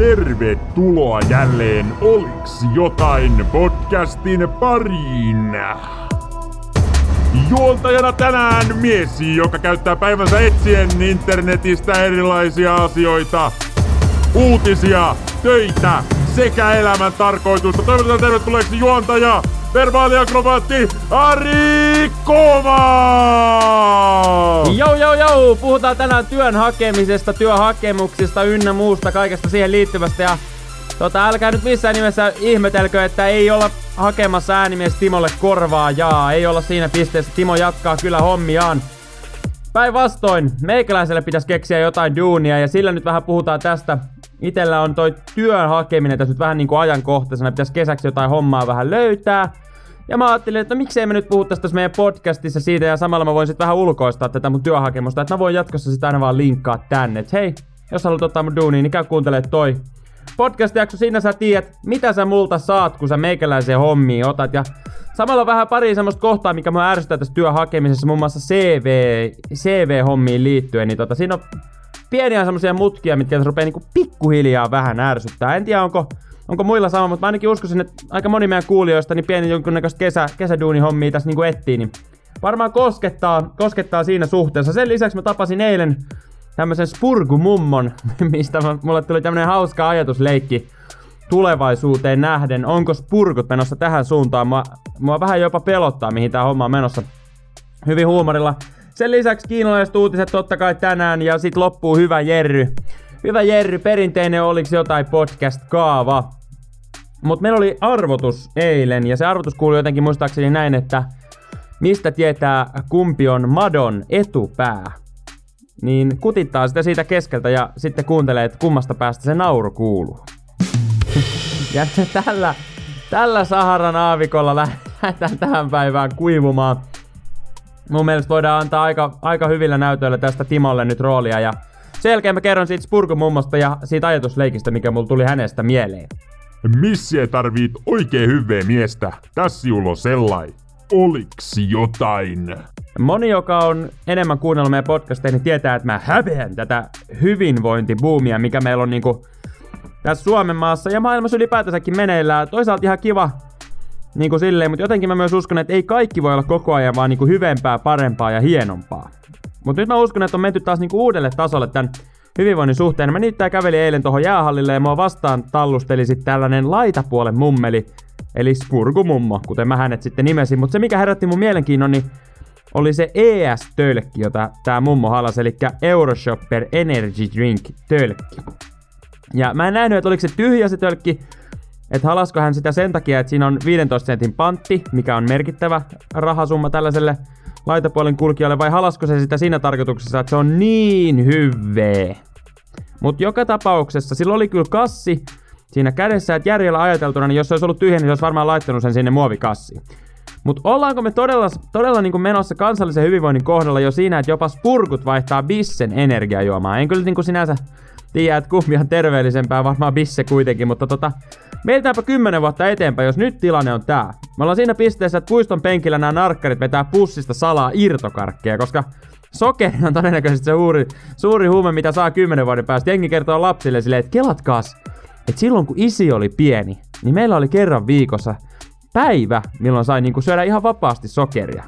tervetuloa jälleen Oliks jotain podcastin pariin. Juontajana tänään mies, joka käyttää päivänsä etsien internetistä erilaisia asioita, uutisia, töitä sekä elämän tarkoitusta. Toivotetaan tervetulleeksi juontaja, verbaaliakrobaatti Ari Koma! Joo, joo, joo! Puhutaan tänään työn hakemisesta, työhakemuksista ynnä muusta, kaikesta siihen liittyvästä. Ja tota, älkää nyt missään nimessä ihmetelkö, että ei olla hakemassa äänimies Timolle korvaa. Jaa, ei olla siinä pisteessä. Timo jatkaa kyllä hommiaan. Päinvastoin, meikäläiselle pitäisi keksiä jotain duunia ja sillä nyt vähän puhutaan tästä. Itellä on toi työn hakeminen tässä nyt vähän niinku ajankohtaisena, pitäisi kesäksi jotain hommaa vähän löytää. Ja mä ajattelin, että no miksei me nyt puhu tästä meidän podcastissa siitä ja samalla mä voin sitten vähän ulkoistaa tätä mun työhakemusta, että mä voin jatkossa sitä aina vaan linkkaa tänne. Et hei, jos haluat ottaa mun duuniin, niin käy kuuntelemaan toi podcast-jakso. Siinä sä tiedät, mitä sä multa saat, kun sä meikäläiseen hommiin otat. Ja samalla vähän pari semmoista kohtaa, mikä mä ärsyttää tässä työhakemisessa, muun muassa CV, CV-hommiin liittyen. Niin tota, siinä on pieniä semmoisia mutkia, mitkä rupeaa niinku pikkuhiljaa vähän ärsyttää. En tiedä, onko onko muilla sama, mutta mä ainakin uskoisin, että aika moni meidän kuulijoista niin pieni jonkunnäköistä kesä, kesäduunihommia tässä niinku etsii, niin varmaan koskettaa, koskettaa siinä suhteessa. Sen lisäksi mä tapasin eilen tämmöisen spurgumummon, mistä mulle tuli tämmönen hauska ajatusleikki tulevaisuuteen nähden. Onko spurgut menossa tähän suuntaan? Mua, mua vähän jopa pelottaa, mihin tää homma on menossa. Hyvin huumorilla. Sen lisäksi kiinalaiset uutiset totta kai tänään ja sit loppuu hyvä Jerry. Hyvä Jerry, perinteinen oliks jotain podcast-kaava. Mutta meillä oli arvotus eilen, ja se arvotus kuului jotenkin muistaakseni näin, että mistä tietää kumpi on Madon etupää. Niin kutittaa sitä siitä keskeltä ja sitten kuuntelee, että kummasta päästä se nauru kuuluu. ja tällä, tällä Saharan aavikolla lähdetään tähän päivään kuivumaan. Mun mielestä voidaan antaa aika, aika hyvillä näytöillä tästä Timolle nyt roolia ja sen jälkeen mä kerron siitä Spurgo mummosta ja siitä ajatusleikistä, mikä mulla tuli hänestä mieleen. Missä tarvit oikein hyvää miestä? Tässä on sellai. Oliks jotain? Moni, joka on enemmän kuunnellut meidän podcasteja, niin tietää, että mä häpeän tätä hyvinvointibuumia, mikä meillä on niinku tässä Suomen maassa ja maailmassa ylipäätänsäkin meneillään. Toisaalta ihan kiva niinku silleen, mutta jotenkin mä myös uskon, että ei kaikki voi olla koko ajan vaan niinku hyvempää, parempaa ja hienompaa. Mutta nyt mä uskon, että on menty taas niinku uudelle tasolle tämän hyvinvoinnin suhteen. Mä niittää kävelin eilen tuohon jäähallille ja mua vastaan tallusteli sitten tällainen laitapuolen mummeli, eli Spurgumummo, kuten mä hänet sitten nimesin. Mutta se mikä herätti mun mielenkiinnon, niin oli se ES-tölkki, jota tää mummo halas, eli Euroshopper Energy Drink tölkki. Ja mä en nähnyt, että oliko se tyhjä se tölkki, että halasko hän sitä sen takia, että siinä on 15 sentin pantti, mikä on merkittävä rahasumma tällaiselle laitapuolen kulkijalle, vai halasko se sitä siinä tarkoituksessa, että se on niin hyvää. Mutta joka tapauksessa sillä oli kyllä kassi siinä kädessä, että järjellä ajateltuna, niin jos se olisi ollut tyhjä, niin se olisi varmaan laittanut sen sinne muovikassiin. Mutta ollaanko me todella, todella niin menossa kansallisen hyvinvoinnin kohdalla jo siinä, että jopa spurkut vaihtaa bissen energiajuomaan? En kyllä niin sinänsä tiedä, että kumpi on terveellisempää, varmaan bisse kuitenkin, mutta tota, mietitäänpä kymmenen vuotta eteenpäin, jos nyt tilanne on tää. Me ollaan siinä pisteessä, että puiston penkillä nämä narkkarit vetää pussista salaa irtokarkkeja, koska sokeri on todennäköisesti se suuri, suuri huume, mitä saa kymmenen vuoden päästä. Jengi kertoo lapsille silleen, että kelatkaas, että silloin kun isi oli pieni, niin meillä oli kerran viikossa päivä, milloin sai niinku syödä ihan vapaasti sokeria.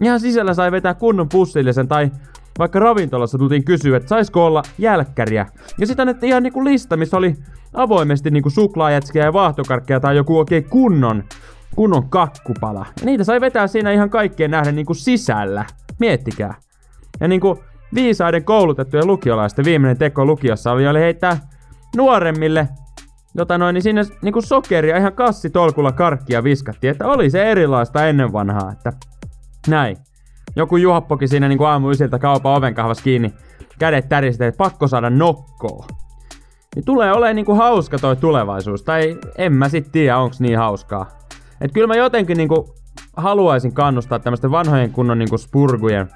Ihan sisällä sai vetää kunnon pussillisen tai vaikka ravintolassa tultiin kysyä, että saisiko olla jälkkäriä. Ja sitten annettiin ihan niinku lista, missä oli avoimesti niinku suklaajätskiä ja vaahtokarkkeja tai joku oikein kunnon, kunnon kakkupala. Ja niitä sai vetää siinä ihan kaikkeen nähden niinku sisällä. Miettikää. Ja niinku viisaiden koulutettujen lukiolaisten viimeinen teko lukiossa oli, oli heittää nuoremmille jota noin, niin sinne niinku sokeria ihan kassitolkulla karkkia viskattiin, että oli se erilaista ennen vanhaa, että näin. Joku juhappokin siinä niinku ysiltä kaupan oven kahvas kiinni, kädet täristä, että pakko saada nokkoa. Niin tulee olemaan niinku hauska toi tulevaisuus, tai en mä sit tiedä, onks niin hauskaa. Et kyllä mä jotenkin niinku haluaisin kannustaa tämmöisten vanhojen kunnon niinku spurgujen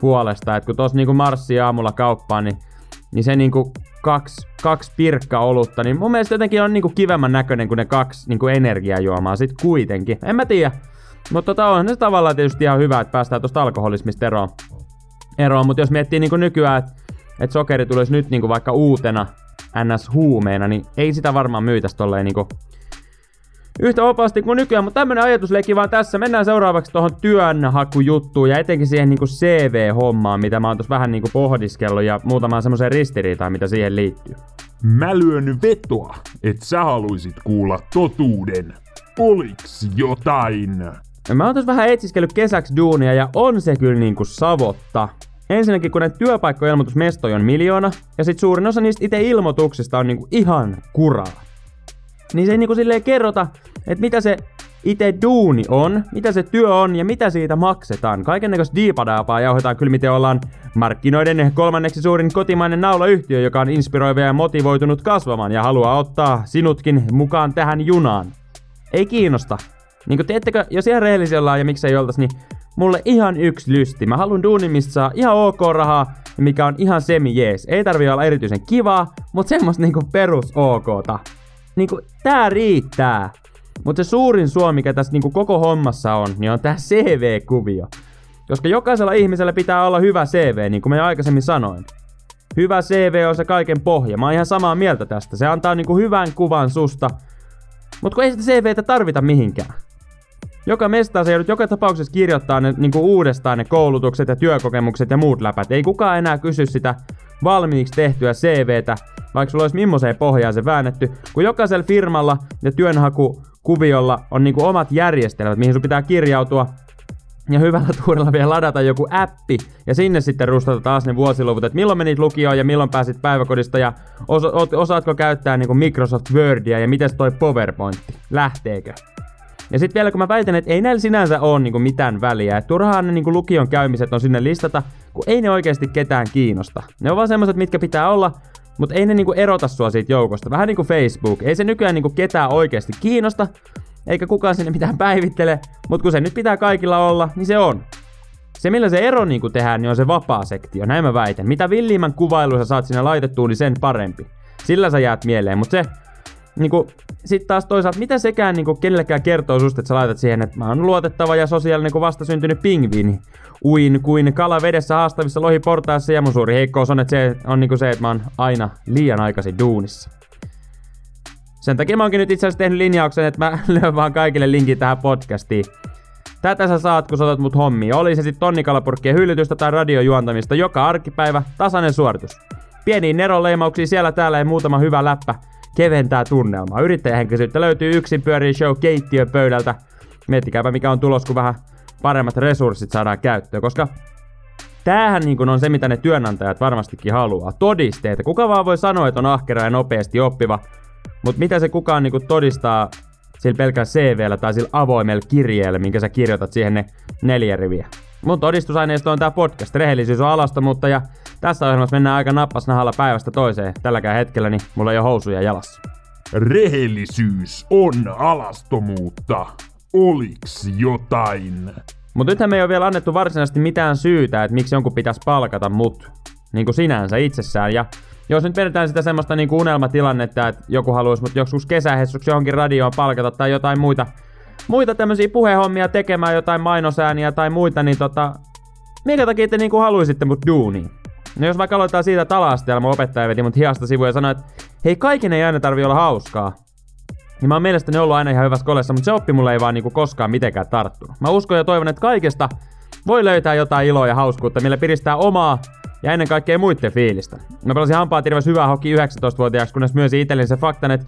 puolesta, että kun tos niinku marssii aamulla kauppaan, niin, niin se niinku kaksi, kaksi pirkka olutta, niin mun mielestä jotenkin on niinku kivemmän näköinen kuin ne kaksi niinku energiajuomaa sit kuitenkin. En mä tiedä. Mutta tota on se tavallaan tietysti ihan hyvä, että päästään tuosta alkoholismista eroon. eroon. Mutta jos miettii niinku nykyään, että et sokeri tulisi nyt niinku vaikka uutena NS-huumeena, niin ei sitä varmaan myytäisi tolleen niinku yhtä vapaasti kuin nykyään, mutta tämmönen ajatusleikki vaan tässä. Mennään seuraavaksi tuohon työnhakujuttuun ja etenkin siihen niinku CV-hommaan, mitä mä oon tossa vähän niinku pohdiskellut ja muutamaan semmoiseen ristiriitaan, mitä siihen liittyy. Mä lyön vetoa, että sä haluisit kuulla totuuden. Oliks jotain? Mä oon tossa vähän etsiskellyt kesäksi duunia ja on se kyllä niinku savotta. Ensinnäkin kun ne työpaikkoilmoitusmestoja on miljoona, ja sit suurin osa niistä itse ilmoituksista on niinku ihan kuraa. Niin se ei niinku silleen kerrota, että mitä se itse duuni on, mitä se työ on ja mitä siitä maksetaan. Kaiken näköistä diipadaapaa jauhetaan kyllä miten ollaan markkinoiden kolmanneksi suurin kotimainen naulayhtiö, joka on inspiroiva ja motivoitunut kasvamaan ja haluaa ottaa sinutkin mukaan tähän junaan. Ei kiinnosta. Niin kuin teettekö, jos ihan rehellisiä ollaan ja miksei oltais, niin mulle ihan yksi lysti. Mä haluan duunin, mistä saa ihan ok rahaa, mikä on ihan semi jees. Ei tarvi olla erityisen kivaa, mutta semmoista niinku perus okta. Niinku, tää riittää. Mutta se suurin suo, mikä tässä niinku koko hommassa on, niin on tää CV-kuvio. Koska jokaisella ihmisellä pitää olla hyvä CV, niin kuin mä aikaisemmin sanoin. Hyvä CV on se kaiken pohja. Mä oon ihan samaa mieltä tästä. Se antaa niinku hyvän kuvan susta. Mutta kun ei sitä CVtä tarvita mihinkään. Joka mestaa se joudut joka tapauksessa kirjoittaa ne niinku uudestaan ne koulutukset ja työkokemukset ja muut läpät. Ei kukaan enää kysy sitä valmiiksi tehtyä CVtä, vaikka sulla olisi millaiseen pohjaan se väännetty, kun jokaisella firmalla ja työnhakukuviolla on niinku omat järjestelmät, mihin sun pitää kirjautua ja hyvällä tuurilla vielä ladata joku appi ja sinne sitten rustata taas ne vuosiluvut, että milloin menit lukioon ja milloin pääsit päiväkodista ja osa- osaatko käyttää niinku Microsoft Wordia ja miten toi PowerPointti, lähteekö? Ja sitten vielä kun mä väitän, että ei näillä sinänsä ole niinku mitään väliä, että turhaan ne niinku lukion käymiset on sinne listata, kun ei ne oikeasti ketään kiinnosta. Ne on vaan semmoset, mitkä pitää olla, mutta ei ne niinku erota sua siitä joukosta. Vähän niinku Facebook. Ei se nykyään niinku ketään oikeasti kiinnosta, eikä kukaan sinne mitään päivittele, mutta kun se nyt pitää kaikilla olla, niin se on. Se millä se ero niinku tehdään, niin on se vapaa sektio, näin mä väitän. Mitä villiimmän kuvailu sä saat sinne laitettua, niin sen parempi. Sillä sä jäät mieleen, mutta se niinku, sit taas toisaalta, mitä sekään niinku kenellekään kertoo susta, että sä laitat siihen, että mä oon luotettava ja sosiaalinen niinku vastasyntynyt pingviini. Uin kuin kala vedessä haastavissa lohiportaissa ja mun suuri heikkous on, että se on niinku se, että mä oon aina liian aikaisin duunissa. Sen takia mä oonkin nyt itse asiassa tehnyt linjauksen, että mä lyön vaan kaikille linkin tähän podcastiin. Tätä sä saat, kun sä otat mut hommiin. Oli se sitten tonnikalapurkkien hyllytystä tai radiojuontamista joka arkipäivä, tasainen suoritus. Pieniin neronleimauksiin siellä täällä ja muutama hyvä läppä keventää tunnelmaa. Yrittäjähenkisyyttä löytyy yksin pyörii show keittiön pöydältä. Miettikääpä mikä on tulos, kun vähän paremmat resurssit saadaan käyttöön, koska tämähän niin on se, mitä ne työnantajat varmastikin haluaa. Todisteita. Kuka vaan voi sanoa, että on ahkera ja nopeasti oppiva, mutta mitä se kukaan niin todistaa sillä pelkällä CVllä tai sillä avoimella kirjeellä, minkä sä kirjoitat siihen ne neljä riviä. Mun todistusaineisto on tää podcast. Rehellisyys on alastomuutta ja tässä ohjelmassa mennään aika nappasnahalla päivästä toiseen. Tälläkään hetkellä niin mulla ei ole housuja jalassa. Rehellisyys on alastomuutta. Oliks jotain? Mutta nythän me ei ole vielä annettu varsinaisesti mitään syytä, että miksi jonkun pitäisi palkata mut. Niin kuin sinänsä itsessään. Ja jos nyt vedetään sitä semmoista niin kuin unelmatilannetta, että joku haluaisi mut joskus kesähessuksi johonkin radioon palkata tai jotain muita, muita tämmöisiä puhehommia tekemään, jotain mainosääniä tai muita, niin tota, minkä takia te niinku haluaisitte mut duuniin? No jos vaikka aloitetaan siitä, että ala mun opettaja veti mut hiasta sivuja ja sanoi, että hei kaiken ei aina tarvi olla hauskaa. Niin mä oon mielestäni ollut aina ihan hyvässä kolessa, mutta se oppi mulle ei vaan niinku koskaan mitenkään tarttunut. Mä uskon ja toivon, että kaikesta voi löytää jotain iloa ja hauskuutta, millä piristää omaa ja ennen kaikkea muiden fiilistä. Mä pelasin hampaa hirveän hyvää hoki 19-vuotiaaksi, kunnes myönsin itselleni se faktan, että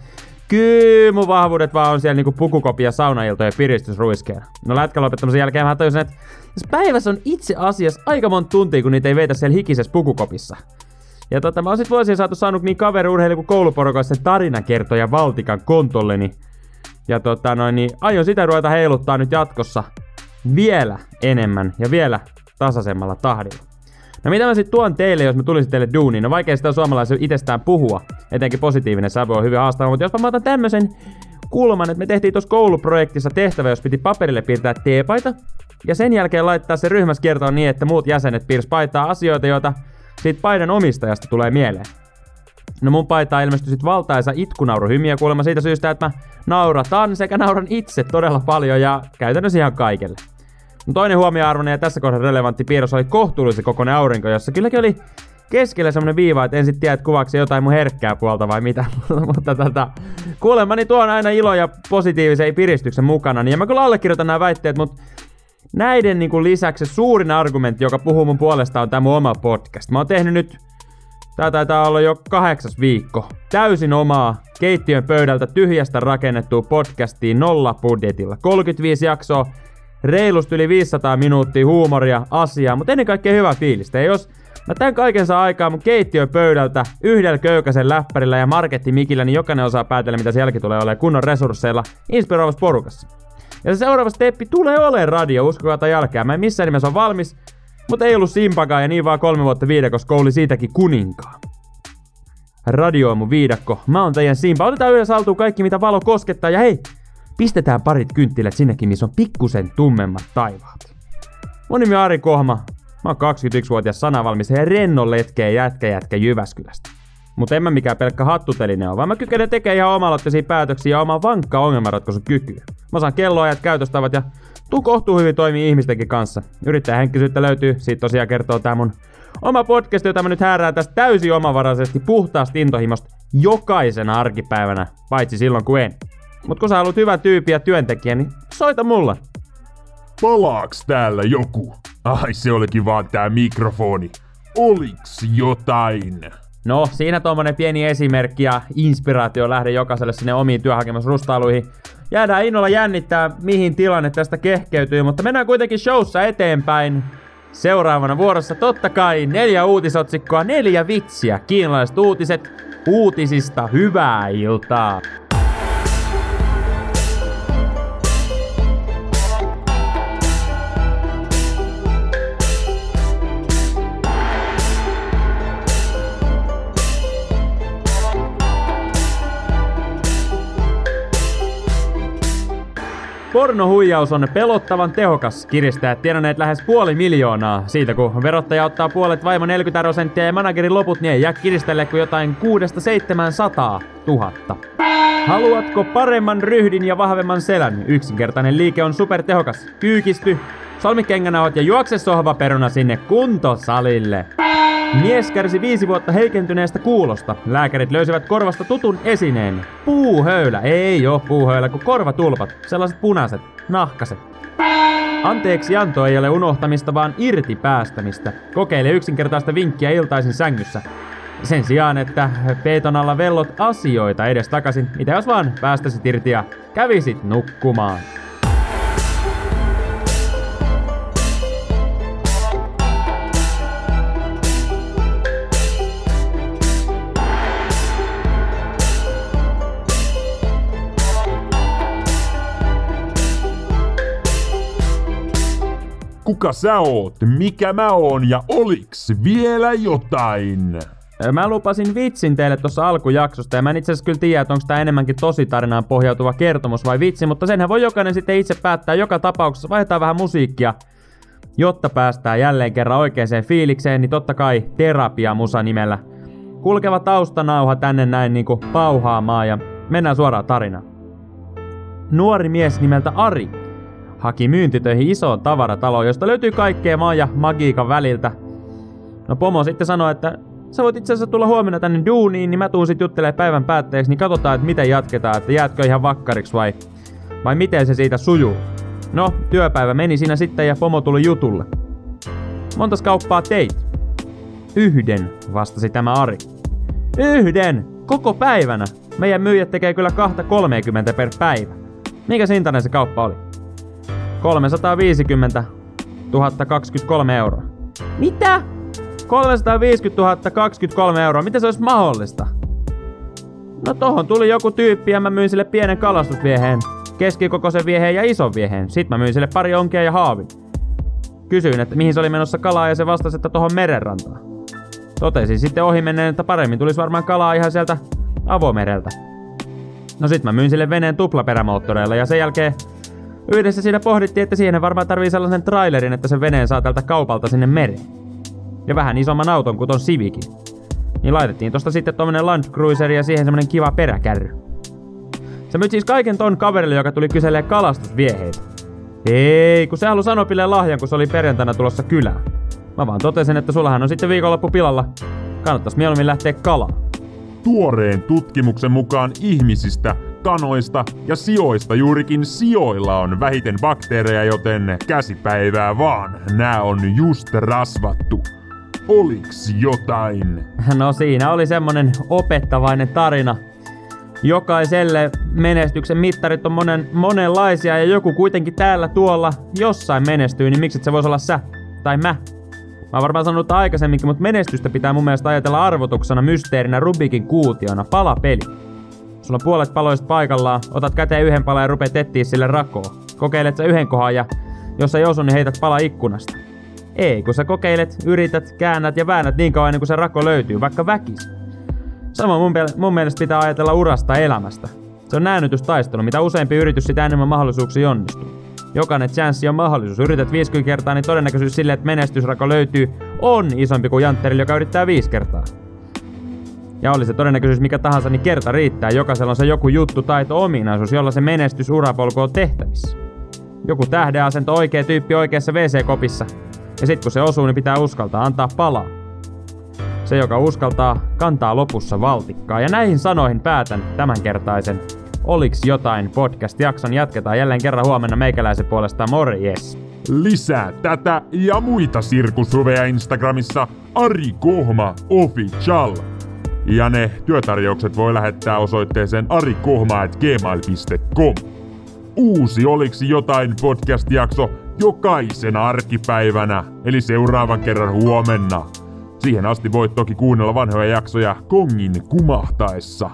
Kyllä mun vahvuudet vaan on siellä niinku pukukopia ja saunailtojen piristysruiskeena. No lätkän lopettamisen jälkeen mä tajusin, että päivässä on itse asiassa aika monta tuntia, kun niitä ei veitä siellä hikisessä pukukopissa. Ja tota, mä oon sit vuosien saatu saanut niin kaveriurheilu kuin kouluporukoissa tarinakertoja Valtikan kontolleni. Ja tota noin, niin aion sitä ruveta heiluttaa nyt jatkossa vielä enemmän ja vielä tasaisemmalla tahdilla. No mitä mä sitten tuon teille, jos mä tulisin teille duuniin? No vaikea sitä suomalaisen itsestään puhua. Etenkin positiivinen sävy on hyvin haastava, mutta jos mä otan tämmösen kulman, että me tehtiin tuossa kouluprojektissa tehtävä, jos piti paperille piirtää teepaita, ja sen jälkeen laittaa se ryhmässä kiertoon niin, että muut jäsenet piirs paitaa asioita, joita siitä paidan omistajasta tulee mieleen. No mun paitaa ilmestyi sit valtaisa itkunauruhymiä kuulemma siitä syystä, että mä nauratan sekä nauran itse todella paljon ja käytännössä ihan kaikelle. No toinen huomioarvoinen ja tässä kohdassa relevantti piirros oli kohtuullisen kokoinen aurinko, jossa kylläkin oli keskellä semmonen viiva, että en sit tiedä, että jotain mun herkkää puolta vai mitä. Mutta tota, kuulemani tuon aina ilo ja positiivisen piristyksen mukana. Niin ja mä kyllä allekirjoitan nämä väitteet, mutta näiden niin kuin lisäksi suurin argumentti, joka puhuu mun puolesta, on tämä mun oma podcast. Mä oon tehnyt nyt, tää taitaa olla jo kahdeksas viikko, täysin omaa keittiön pöydältä tyhjästä rakennettua podcastiin nolla budjetilla. 35 jaksoa, reilusti yli 500 minuuttia huumoria, asiaa, mutta ennen kaikkea hyvä fiilistä. Ja jos mä tämän kaiken saa aikaa mun keittiön pöydältä yhdellä köykäisen läppärillä ja markettimikillä, niin jokainen osaa päätellä, mitä jälki tulee olemaan kunnon resursseilla inspiroivassa porukassa. Ja se seuraava steppi tulee olemaan radio, uskokaa tai jälkeen. Mä en missään nimessä ole valmis, mutta ei ollut simpakaan ja niin vaan kolme vuotta viidakossa oli siitäkin kuninkaa. Radio on mun viidakko. Mä oon teidän simpa. Otetaan yhdessä haltuun kaikki mitä valo koskettaa ja hei, pistetään parit kynttilät sinnekin, missä on pikkusen tummemmat taivaat. Mun nimi on Ari Kohma. Mä oon 21-vuotias sanavalmis ja rennon letkeä jätkä jätkä Jyväskylästä. Mutta en mä mikään pelkkä hattuteline ole, vaan mä kykenen tekemään ihan omaloitteisia päätöksiä ja oma vankka ongelmanratkaisukykyä. Mä saan kelloajat, käytöstavat ja tuu kohtuu hyvin toimii ihmistenkin kanssa. Yrittäjähenkkisyyttä löytyy, siitä tosiaan kertoo tää mun oma podcast, jota mä nyt häärään tästä täysin omavaraisesti puhtaasta intohimosta jokaisena arkipäivänä, paitsi silloin kun en. Mut kun sä haluat hyvä tyyppi ja työntekijä, niin soita mulla. Palaaks täällä joku? Ai se olikin vaan tää mikrofoni. Oliks jotain? No, siinä tuommoinen pieni esimerkki ja inspiraatio lähde jokaiselle sinne omiin työhakemusrustailuihin. Jäädään innolla jännittää, mihin tilanne tästä kehkeytyy, mutta mennään kuitenkin showssa eteenpäin. Seuraavana vuorossa totta kai neljä uutisotsikkoa, neljä vitsiä, kiinalaiset uutiset, uutisista hyvää iltaa. Pornohuijaus on pelottavan tehokas. Kiristäjät tienanneet lähes puoli miljoonaa. Siitä kun verottaja ottaa puolet vaimo 40 prosenttia ja managerin loput, niin ei jää kiristelle kuin jotain 6-700 tuhatta. Haluatko paremman ryhdin ja vahvemman selän? Yksinkertainen liike on supertehokas. Kyykisty, solmikengänauhat ja juokse sohvaperuna sinne kuntosalille. Mies kärsi viisi vuotta heikentyneestä kuulosta. Lääkärit löysivät korvasta tutun esineen. Puuhöylä. Ei oo puuhöylä, kun korvatulpat. Sellaiset punaiset, nahkaset. Anteeksi anto ei ole unohtamista, vaan irti päästämistä. Kokeile yksinkertaista vinkkiä iltaisin sängyssä. Sen sijaan, että peiton alla vellot asioita edes takaisin, mitä jos vaan päästäisit irti ja kävisit nukkumaan. Kuka sä oot? Mikä mä oon? Ja oliks vielä jotain? Mä lupasin vitsin teille tuossa alkujaksosta ja mä en itse asiassa kyllä tiedä, että onko tämä enemmänkin tositarinaan pohjautuva kertomus vai vitsi, mutta senhän voi jokainen sitten itse päättää joka tapauksessa. Vaihdetaan vähän musiikkia, jotta päästään jälleen kerran oikeaan fiilikseen, niin totta kai terapia musa nimellä. Kulkeva taustanauha tänne näin niinku pauhaamaan ja mennään suoraan tarinaan. Nuori mies nimeltä Ari haki myyntitöihin isoon tavarataloon, josta löytyy kaikkea maan ja magiikan väliltä. No pomo sitten sanoi, että sä voit itse asiassa tulla huomenna tänne duuniin, niin mä tuun sit juttelemaan päivän päätteeksi, niin katsotaan, että miten jatketaan, että jäätkö ihan vakkariksi vai, vai miten se siitä sujuu. No, työpäivä meni siinä sitten ja pomo tuli jutulle. Montas kauppaa teit? Yhden, vastasi tämä Ari. Yhden! Koko päivänä! Meidän myyjät tekee kyllä kahta 30 per päivä. Mikä sintainen se kauppa oli? 350 023 euroa. Mitä? 350 023 euroa. Miten se olisi mahdollista? No tohon tuli joku tyyppi ja mä myin sille pienen kalastusvieheen, keskikokoisen vieheen ja ison vieheen. Sitten mä myin sille pari onkia ja haavin. Kysyin, että mihin se oli menossa kalaa ja se vastasi, että tohon merenrantaan. Totesin sitten ohi menneen, että paremmin tulisi varmaan kalaa ihan sieltä avomereltä. No sit mä myin sille veneen tuplaperämoottoreilla ja sen jälkeen Yhdessä siinä pohdittiin, että siihen varmaan tarvii sellaisen trailerin, että se veneen saa tältä kaupalta sinne mereen. Ja vähän isomman auton kuin ton Civicin. Niin laitettiin tosta sitten tommonen Land Cruiser ja siihen semmonen kiva peräkärry. Se myyt siis kaiken ton kaverille, joka tuli kyselee kalastusvieheitä. Ei, kun se halusi Anopille lahjan, kun se oli perjantaina tulossa kylään. Mä vaan totesin, että sullahan on sitten viikonloppu pilalla. Kannattaisi mieluummin lähteä kalaan. Tuoreen tutkimuksen mukaan ihmisistä, kanoista ja sijoista juurikin sijoilla on vähiten bakteereja, joten käsipäivää vaan. Nää on just rasvattu. Oliks jotain? No siinä oli semmonen opettavainen tarina. Jokaiselle menestyksen mittarit on monen, monenlaisia ja joku kuitenkin täällä tuolla jossain menestyy, niin miksi se voisi olla sä tai mä? Mä oon varmaan sanonut aikaisemminkin, mutta menestystä pitää mun mielestä ajatella arvotuksena, mysteerinä, Rubikin kuutiona, palapeli. Sulla on puolet paloista paikallaan, otat käteen yhden palan ja rupeat etsiä sille rakoa. Kokeilet sä yhden kohan ja jos ei osu, niin heität pala ikkunasta. Ei, kun sä kokeilet, yrität, käännät ja väännät niin kauan ennen kuin se rako löytyy, vaikka väkis. Sama mun, mun mielestä pitää ajatella urasta elämästä. Se on näännytystaistelu, mitä useampi yritys sitä enemmän mahdollisuuksia onnistuu. Jokainen chanssi on mahdollisuus. Yrität 50 kertaa, niin todennäköisyys sille, että menestysrako löytyy, on isompi kuin Jantterilla, joka yrittää 5 kertaa. Ja oli se todennäköisyys mikä tahansa, niin kerta riittää. Jokaisella on se joku juttu, taito, ominaisuus, jolla se menestys urapolku on tehtävissä. Joku tähdeasento, oikea tyyppi oikeassa WC-kopissa. Ja sit kun se osuu, niin pitää uskaltaa antaa palaa. Se, joka uskaltaa, kantaa lopussa valtikkaa. Ja näihin sanoihin päätän tämänkertaisen Oliks jotain podcast-jakson jatketaan jälleen kerran huomenna meikäläisen puolesta morjes. Lisää tätä ja muita sirkusruveja Instagramissa Ari Kohma Official. Ja ne työtarjoukset voi lähettää osoitteeseen arikohma.gmail.com. Uusi Oliksi jotain podcast-jakso jokaisena arkipäivänä, eli seuraavan kerran huomenna. Siihen asti voit toki kuunnella vanhoja jaksoja kongin kumahtaessa.